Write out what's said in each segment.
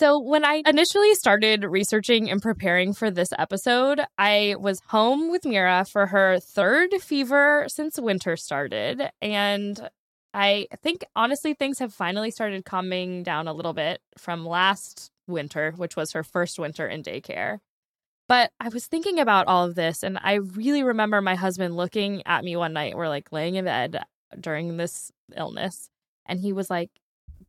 So, when I initially started researching and preparing for this episode, I was home with Mira for her third fever since winter started. And I think honestly, things have finally started calming down a little bit from last winter, which was her first winter in daycare. But I was thinking about all of this, and I really remember my husband looking at me one night. We're like laying in bed during this illness, and he was like,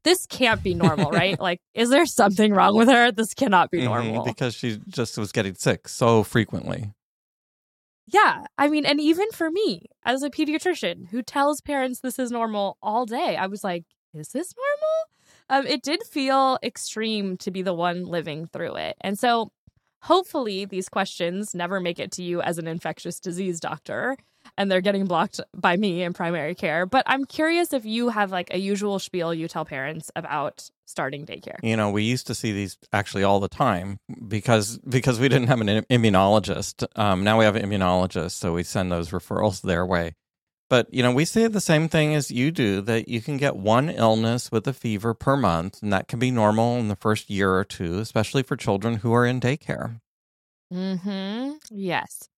this can't be normal, right? like, is there something wrong with her? This cannot be mm-hmm, normal. Because she just was getting sick so frequently. Yeah. I mean, and even for me as a pediatrician who tells parents this is normal all day, I was like, is this normal? Um, it did feel extreme to be the one living through it. And so hopefully these questions never make it to you as an infectious disease doctor and they're getting blocked by me in primary care. But I'm curious if you have like a usual spiel you tell parents about starting daycare. You know, we used to see these actually all the time because because we didn't have an immunologist. Um, now we have an immunologist, so we send those referrals their way. But you know, we say the same thing as you do that you can get one illness with a fever per month, and that can be normal in the first year or two, especially for children who are in daycare. Hmm. Yes.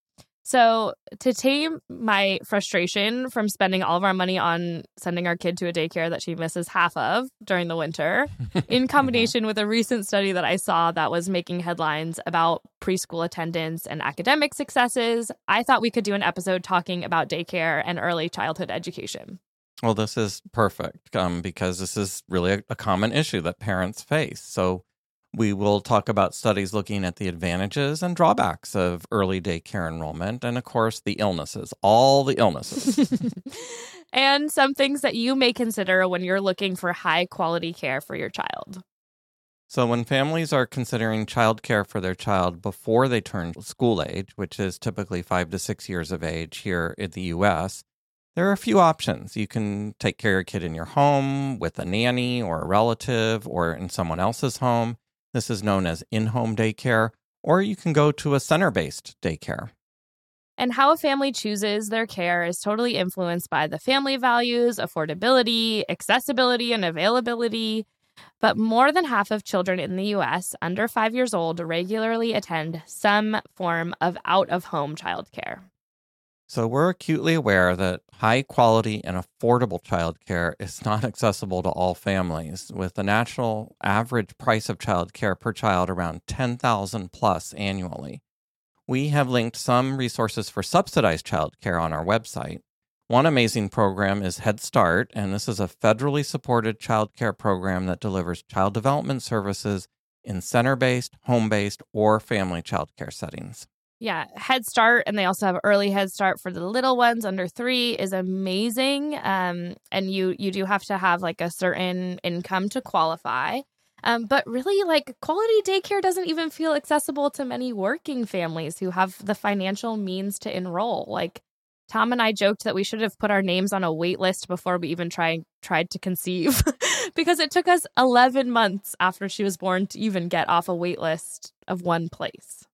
So, to tame my frustration from spending all of our money on sending our kid to a daycare that she misses half of during the winter, in combination with a recent study that I saw that was making headlines about preschool attendance and academic successes, I thought we could do an episode talking about daycare and early childhood education. Well, this is perfect um, because this is really a, a common issue that parents face. So, we will talk about studies looking at the advantages and drawbacks of early daycare enrollment, and of course, the illnesses, all the illnesses. and some things that you may consider when you're looking for high quality care for your child. So, when families are considering childcare for their child before they turn school age, which is typically five to six years of age here in the US, there are a few options. You can take care of your kid in your home with a nanny or a relative or in someone else's home. This is known as in home daycare, or you can go to a center based daycare. And how a family chooses their care is totally influenced by the family values, affordability, accessibility, and availability. But more than half of children in the US under five years old regularly attend some form of out of home childcare. So we're acutely aware that high quality and affordable childcare is not accessible to all families, with the national average price of childcare per child around 10,000 plus annually. We have linked some resources for subsidized childcare on our website. One amazing program is Head Start, and this is a federally supported childcare program that delivers child development services in center based, home based, or family childcare settings. Yeah, Head Start, and they also have early Head Start for the little ones under three is amazing. Um, and you you do have to have like a certain income to qualify. Um, but really, like quality daycare doesn't even feel accessible to many working families who have the financial means to enroll. Like Tom and I joked that we should have put our names on a wait list before we even tried tried to conceive, because it took us eleven months after she was born to even get off a wait list of one place.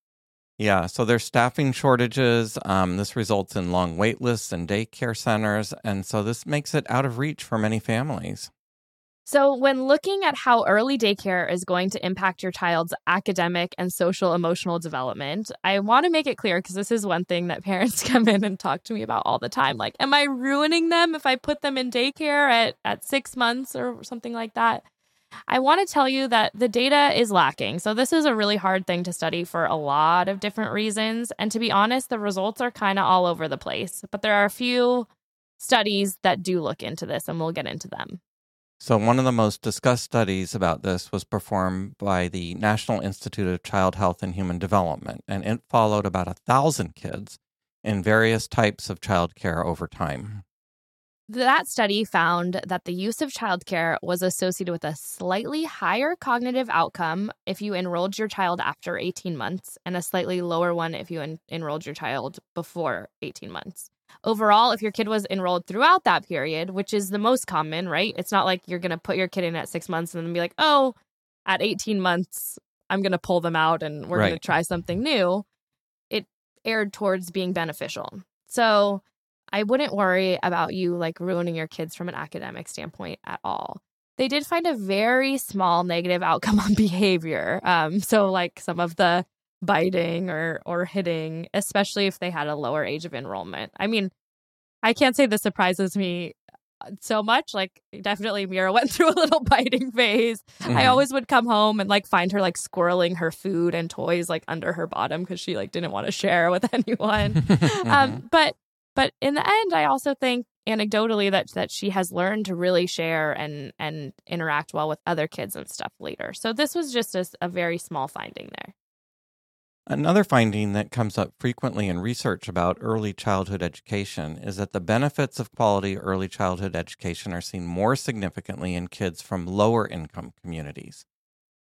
Yeah, so there's staffing shortages. Um, this results in long wait lists and daycare centers. And so this makes it out of reach for many families. So, when looking at how early daycare is going to impact your child's academic and social emotional development, I want to make it clear because this is one thing that parents come in and talk to me about all the time. Like, am I ruining them if I put them in daycare at, at six months or something like that? I want to tell you that the data is lacking. So, this is a really hard thing to study for a lot of different reasons. And to be honest, the results are kind of all over the place. But there are a few studies that do look into this, and we'll get into them. So, one of the most discussed studies about this was performed by the National Institute of Child Health and Human Development, and it followed about a thousand kids in various types of child care over time. That study found that the use of childcare was associated with a slightly higher cognitive outcome if you enrolled your child after 18 months and a slightly lower one if you en- enrolled your child before 18 months. Overall, if your kid was enrolled throughout that period, which is the most common, right? It's not like you're going to put your kid in at six months and then be like, oh, at 18 months, I'm going to pull them out and we're right. going to try something new. It aired towards being beneficial. So, I wouldn't worry about you like ruining your kids from an academic standpoint at all. They did find a very small negative outcome on behavior. Um, so like some of the biting or or hitting, especially if they had a lower age of enrollment. I mean, I can't say this surprises me uh, so much. Like definitely Mira went through a little biting phase. Mm-hmm. I always would come home and like find her like squirreling her food and toys like under her bottom because she like didn't want to share with anyone. um, mm-hmm. but but in the end, I also think anecdotally that that she has learned to really share and and interact well with other kids and stuff later. So this was just a, a very small finding there. Another finding that comes up frequently in research about early childhood education is that the benefits of quality early childhood education are seen more significantly in kids from lower income communities.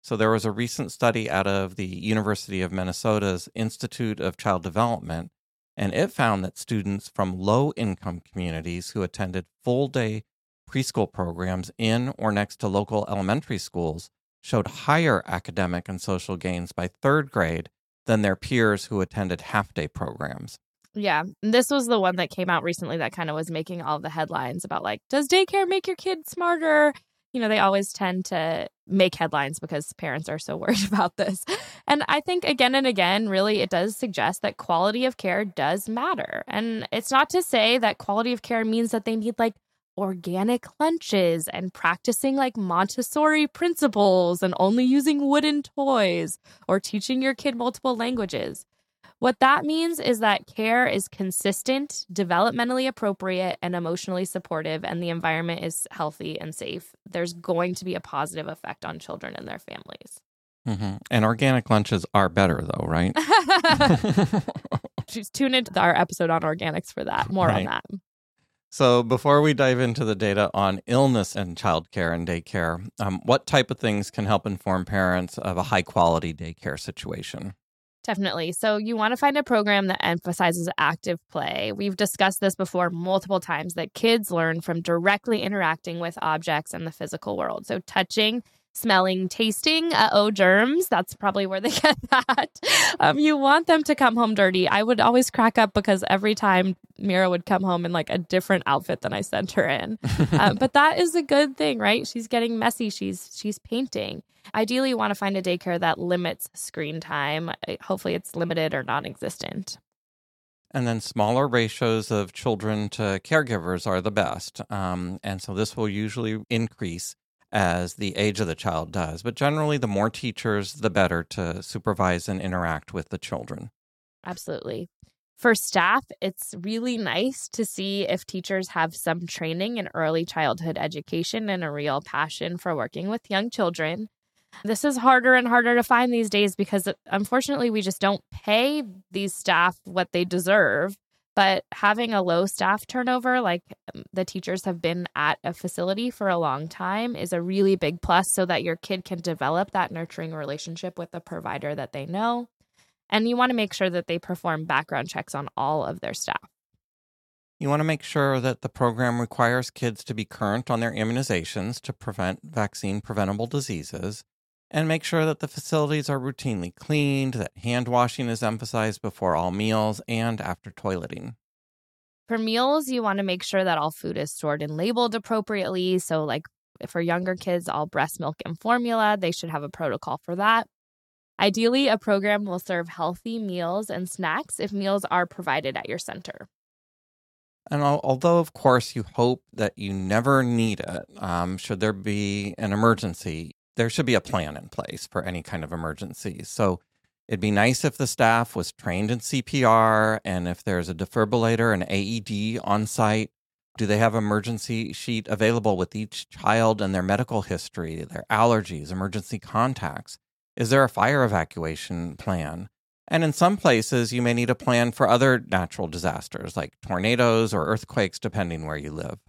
So, there was a recent study out of the University of Minnesota's Institute of Child Development and it found that students from low income communities who attended full day preschool programs in or next to local elementary schools showed higher academic and social gains by third grade than their peers who attended half day programs. Yeah, this was the one that came out recently that kind of was making all the headlines about like, does daycare make your kid smarter? You know, they always tend to make headlines because parents are so worried about this. And I think again and again, really, it does suggest that quality of care does matter. And it's not to say that quality of care means that they need like organic lunches and practicing like Montessori principles and only using wooden toys or teaching your kid multiple languages. What that means is that care is consistent, developmentally appropriate, and emotionally supportive, and the environment is healthy and safe. There's going to be a positive effect on children and their families. Mm-hmm. And organic lunches are better, though, right? Just tune into our episode on organics for that. More right. on that. So, before we dive into the data on illness and childcare and daycare, um, what type of things can help inform parents of a high quality daycare situation? Definitely. So, you want to find a program that emphasizes active play. We've discussed this before multiple times that kids learn from directly interacting with objects in the physical world. So, touching, smelling, tasting, uh oh, germs. That's probably where they get that. Um, you want them to come home dirty. I would always crack up because every time Mira would come home in like a different outfit than I sent her in. um, but that is a good thing, right? She's getting messy. She's she's painting. Ideally, you want to find a daycare that limits screen time. Uh, hopefully, it's limited or non existent. And then smaller ratios of children to caregivers are the best. Um, and so this will usually increase as the age of the child does. But generally, the more teachers, the better to supervise and interact with the children. Absolutely. For staff, it's really nice to see if teachers have some training in early childhood education and a real passion for working with young children. This is harder and harder to find these days because unfortunately we just don't pay these staff what they deserve. But having a low staff turnover, like um, the teachers have been at a facility for a long time, is a really big plus so that your kid can develop that nurturing relationship with the provider that they know. And you want to make sure that they perform background checks on all of their staff. You want to make sure that the program requires kids to be current on their immunizations to prevent vaccine preventable diseases and make sure that the facilities are routinely cleaned, that hand washing is emphasized before all meals and after toileting. For meals, you want to make sure that all food is stored and labeled appropriately. So, like for younger kids, all breast milk and formula, they should have a protocol for that. Ideally, a program will serve healthy meals and snacks if meals are provided at your center. And although, of course, you hope that you never need it, um, should there be an emergency, there should be a plan in place for any kind of emergency. So it'd be nice if the staff was trained in CPR and if there's a defibrillator and AED on site. Do they have emergency sheet available with each child and their medical history, their allergies, emergency contacts? Is there a fire evacuation plan? And in some places, you may need a plan for other natural disasters like tornadoes or earthquakes, depending where you live.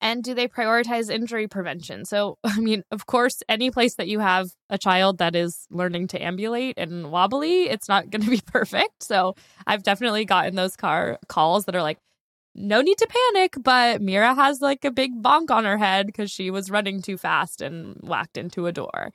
And do they prioritize injury prevention? So, I mean, of course, any place that you have a child that is learning to ambulate and wobbly, it's not going to be perfect. So, I've definitely gotten those car calls that are like, no need to panic, but Mira has like a big bonk on her head because she was running too fast and whacked into a door.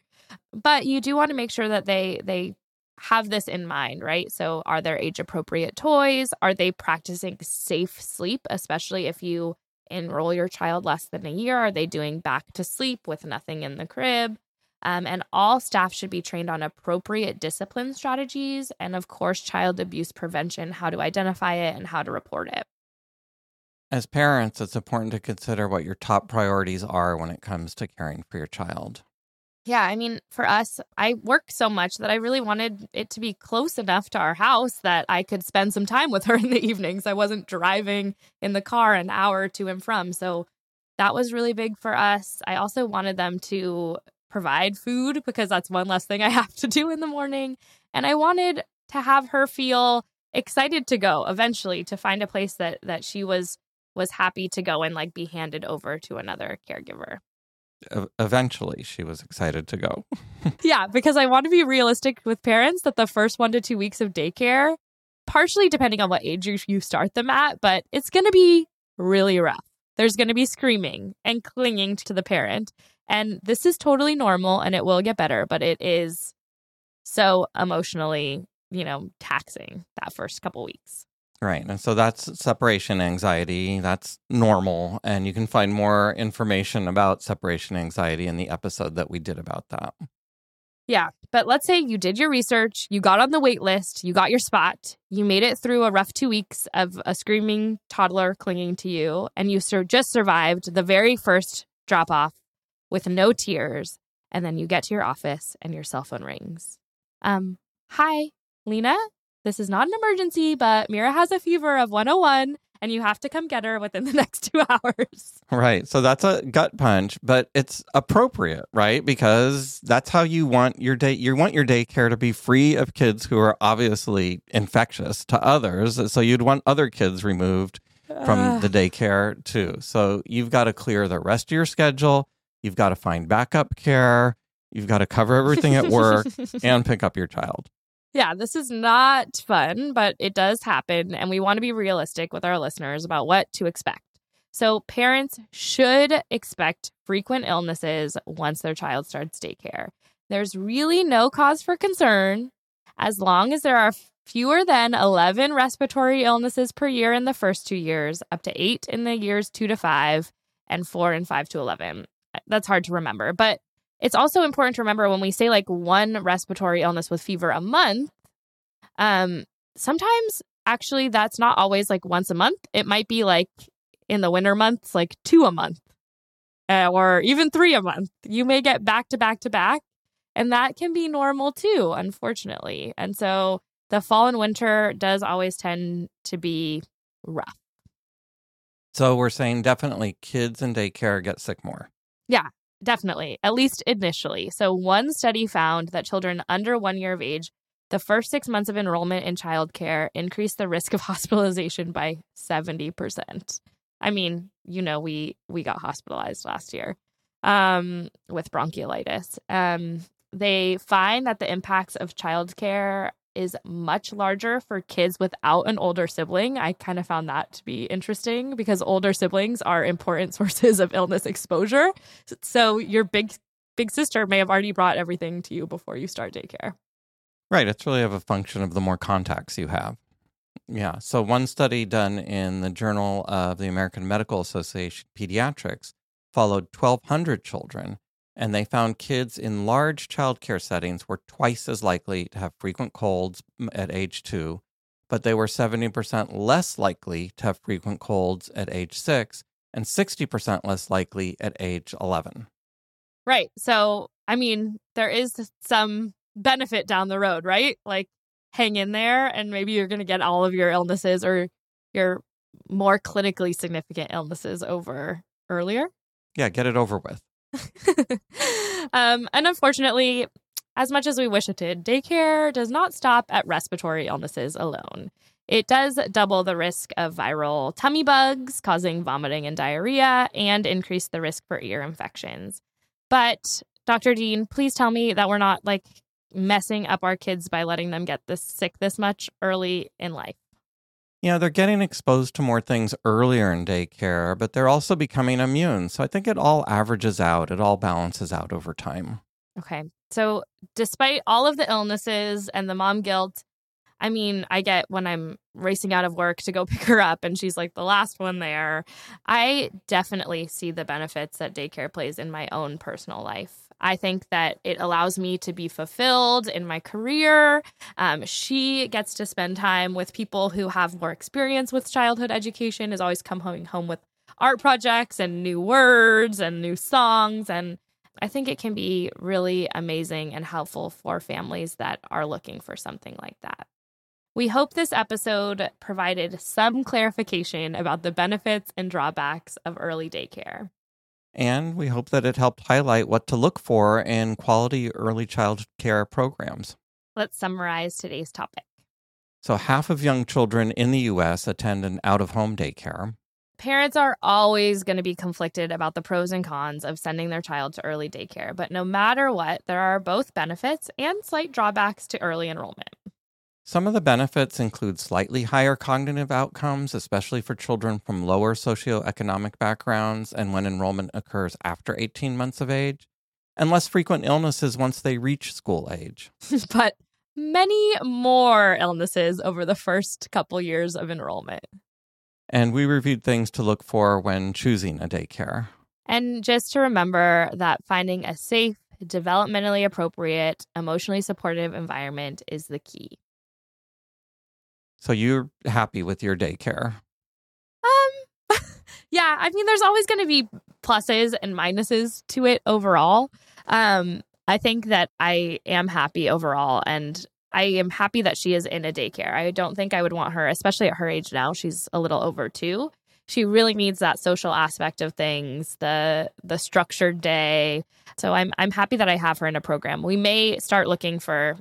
But you do want to make sure that they they have this in mind, right? So are there age appropriate toys? Are they practicing safe sleep, especially if you enroll your child less than a year? Are they doing back to sleep with nothing in the crib? Um, and all staff should be trained on appropriate discipline strategies and, of course, child abuse prevention, how to identify it and how to report it. As parents, it's important to consider what your top priorities are when it comes to caring for your child. Yeah, I mean, for us, I work so much that I really wanted it to be close enough to our house that I could spend some time with her in the evenings. I wasn't driving in the car an hour to and from. So that was really big for us. I also wanted them to provide food because that's one less thing I have to do in the morning. And I wanted to have her feel excited to go eventually to find a place that that she was was happy to go and like be handed over to another caregiver eventually she was excited to go. yeah, because I want to be realistic with parents that the first one to two weeks of daycare, partially depending on what age you start them at, but it's going to be really rough. There's going to be screaming and clinging to the parent. And this is totally normal and it will get better, but it is so emotionally, you know, taxing that first couple weeks. Right. And so that's separation anxiety. That's normal. And you can find more information about separation anxiety in the episode that we did about that. Yeah. But let's say you did your research, you got on the wait list, you got your spot, you made it through a rough two weeks of a screaming toddler clinging to you, and you sur- just survived the very first drop off with no tears. And then you get to your office and your cell phone rings. Um, hi, Lena, this is not an emergency, but Mira has a fever of 101 and you have to come get her within the next two hours. Right. So that's a gut punch, but it's appropriate, right? Because that's how you want your day. You want your daycare to be free of kids who are obviously infectious to others. So you'd want other kids removed from the daycare too. So you've got to clear the rest of your schedule. You've got to find backup care. You've got to cover everything at work and pick up your child. Yeah, this is not fun, but it does happen. And we want to be realistic with our listeners about what to expect. So, parents should expect frequent illnesses once their child starts daycare. There's really no cause for concern as long as there are fewer than 11 respiratory illnesses per year in the first two years, up to eight in the years two to five, and four and five to 11. That's hard to remember, but it's also important to remember when we say like one respiratory illness with fever a month, um, sometimes actually that's not always like once a month. It might be like in the winter months, like two a month uh, or even three a month. You may get back to back to back, and that can be normal too, unfortunately. And so the fall and winter does always tend to be rough. So we're saying definitely kids in daycare get sick more. Yeah, Definitely, at least initially. So, one study found that children under one year of age, the first six months of enrollment in childcare increased the risk of hospitalization by 70%. I mean, you know, we we got hospitalized last year um, with bronchiolitis. Um, they find that the impacts of childcare is much larger for kids without an older sibling. I kind of found that to be interesting because older siblings are important sources of illness exposure. So your big big sister may have already brought everything to you before you start daycare. Right, it's really of a function of the more contacts you have. Yeah. So one study done in the Journal of the American Medical Association Pediatrics followed 1200 children and they found kids in large childcare settings were twice as likely to have frequent colds at age two, but they were 70% less likely to have frequent colds at age six and 60% less likely at age 11. Right. So, I mean, there is some benefit down the road, right? Like, hang in there, and maybe you're going to get all of your illnesses or your more clinically significant illnesses over earlier. Yeah, get it over with. um, and unfortunately, as much as we wish it did, daycare does not stop at respiratory illnesses alone. It does double the risk of viral tummy bugs, causing vomiting and diarrhea, and increase the risk for ear infections. But, Dr. Dean, please tell me that we're not like messing up our kids by letting them get this sick this much early in life. You know, they're getting exposed to more things earlier in daycare, but they're also becoming immune. So I think it all averages out, it all balances out over time. Okay. So, despite all of the illnesses and the mom guilt, I mean, I get when I'm racing out of work to go pick her up and she's like the last one there. I definitely see the benefits that daycare plays in my own personal life. I think that it allows me to be fulfilled in my career. Um, she gets to spend time with people who have more experience with childhood education, is always coming home with art projects and new words and new songs. And I think it can be really amazing and helpful for families that are looking for something like that. We hope this episode provided some clarification about the benefits and drawbacks of early daycare. And we hope that it helped highlight what to look for in quality early child care programs. Let's summarize today's topic. So, half of young children in the U.S. attend an out of home daycare. Parents are always going to be conflicted about the pros and cons of sending their child to early daycare, but no matter what, there are both benefits and slight drawbacks to early enrollment. Some of the benefits include slightly higher cognitive outcomes, especially for children from lower socioeconomic backgrounds and when enrollment occurs after 18 months of age, and less frequent illnesses once they reach school age. but many more illnesses over the first couple years of enrollment. And we reviewed things to look for when choosing a daycare. And just to remember that finding a safe, developmentally appropriate, emotionally supportive environment is the key. So you're happy with your daycare? Um, yeah. I mean, there's always going to be pluses and minuses to it overall. Um, I think that I am happy overall, and I am happy that she is in a daycare. I don't think I would want her, especially at her age now. She's a little over two. She really needs that social aspect of things, the the structured day. So I'm I'm happy that I have her in a program. We may start looking for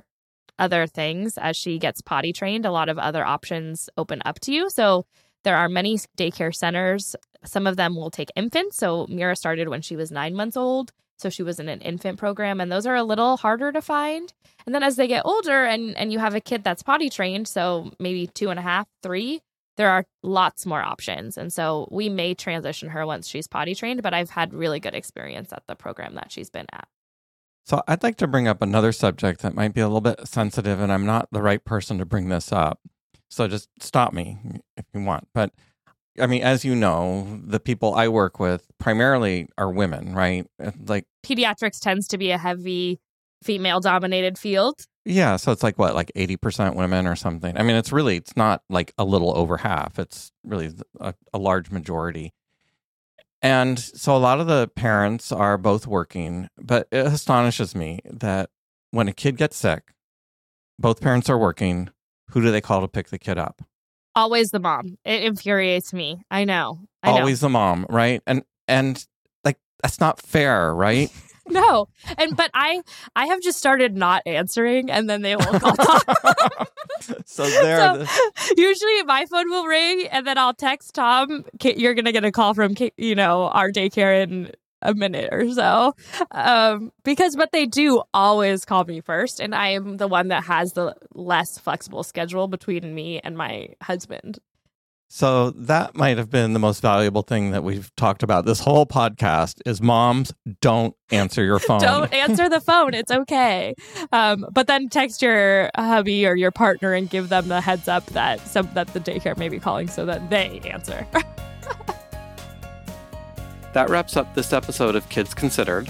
other things as she gets potty trained. A lot of other options open up to you. So there are many daycare centers. Some of them will take infants. So Mira started when she was nine months old. So she was in an infant program, and those are a little harder to find. And then as they get older and, and you have a kid that's potty trained, so maybe two and a half, three, there are lots more options. And so we may transition her once she's potty trained, but I've had really good experience at the program that she's been at. So I'd like to bring up another subject that might be a little bit sensitive, and I'm not the right person to bring this up. So just stop me if you want. But I mean, as you know, the people I work with primarily are women, right? Like pediatrics tends to be a heavy female dominated field. Yeah, so it's like what, like 80% women or something. I mean, it's really it's not like a little over half. It's really a, a large majority. And so a lot of the parents are both working, but it astonishes me that when a kid gets sick, both parents are working. Who do they call to pick the kid up? Always the mom. It infuriates me. I know. I Always know. the mom, right? And and like that's not fair, right? no and but i i have just started not answering and then they will call so there so, the... usually my phone will ring and then i'll text tom you're gonna get a call from you know our daycare in a minute or so. Um, because but they do always call me first and i am the one that has the less flexible schedule between me and my husband so that might have been the most valuable thing that we've talked about this whole podcast is moms don't answer your phone. don't answer the phone. It's okay. Um, but then text your hubby or your partner and give them the heads up that some that the daycare may be calling so that they answer. that wraps up this episode of Kids Considered.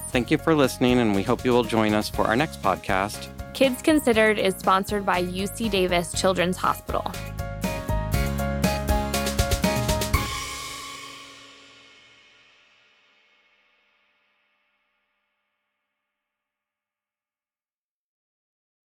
Thank you for listening, and we hope you will join us for our next podcast. Kids Considered is sponsored by UC Davis Children's Hospital.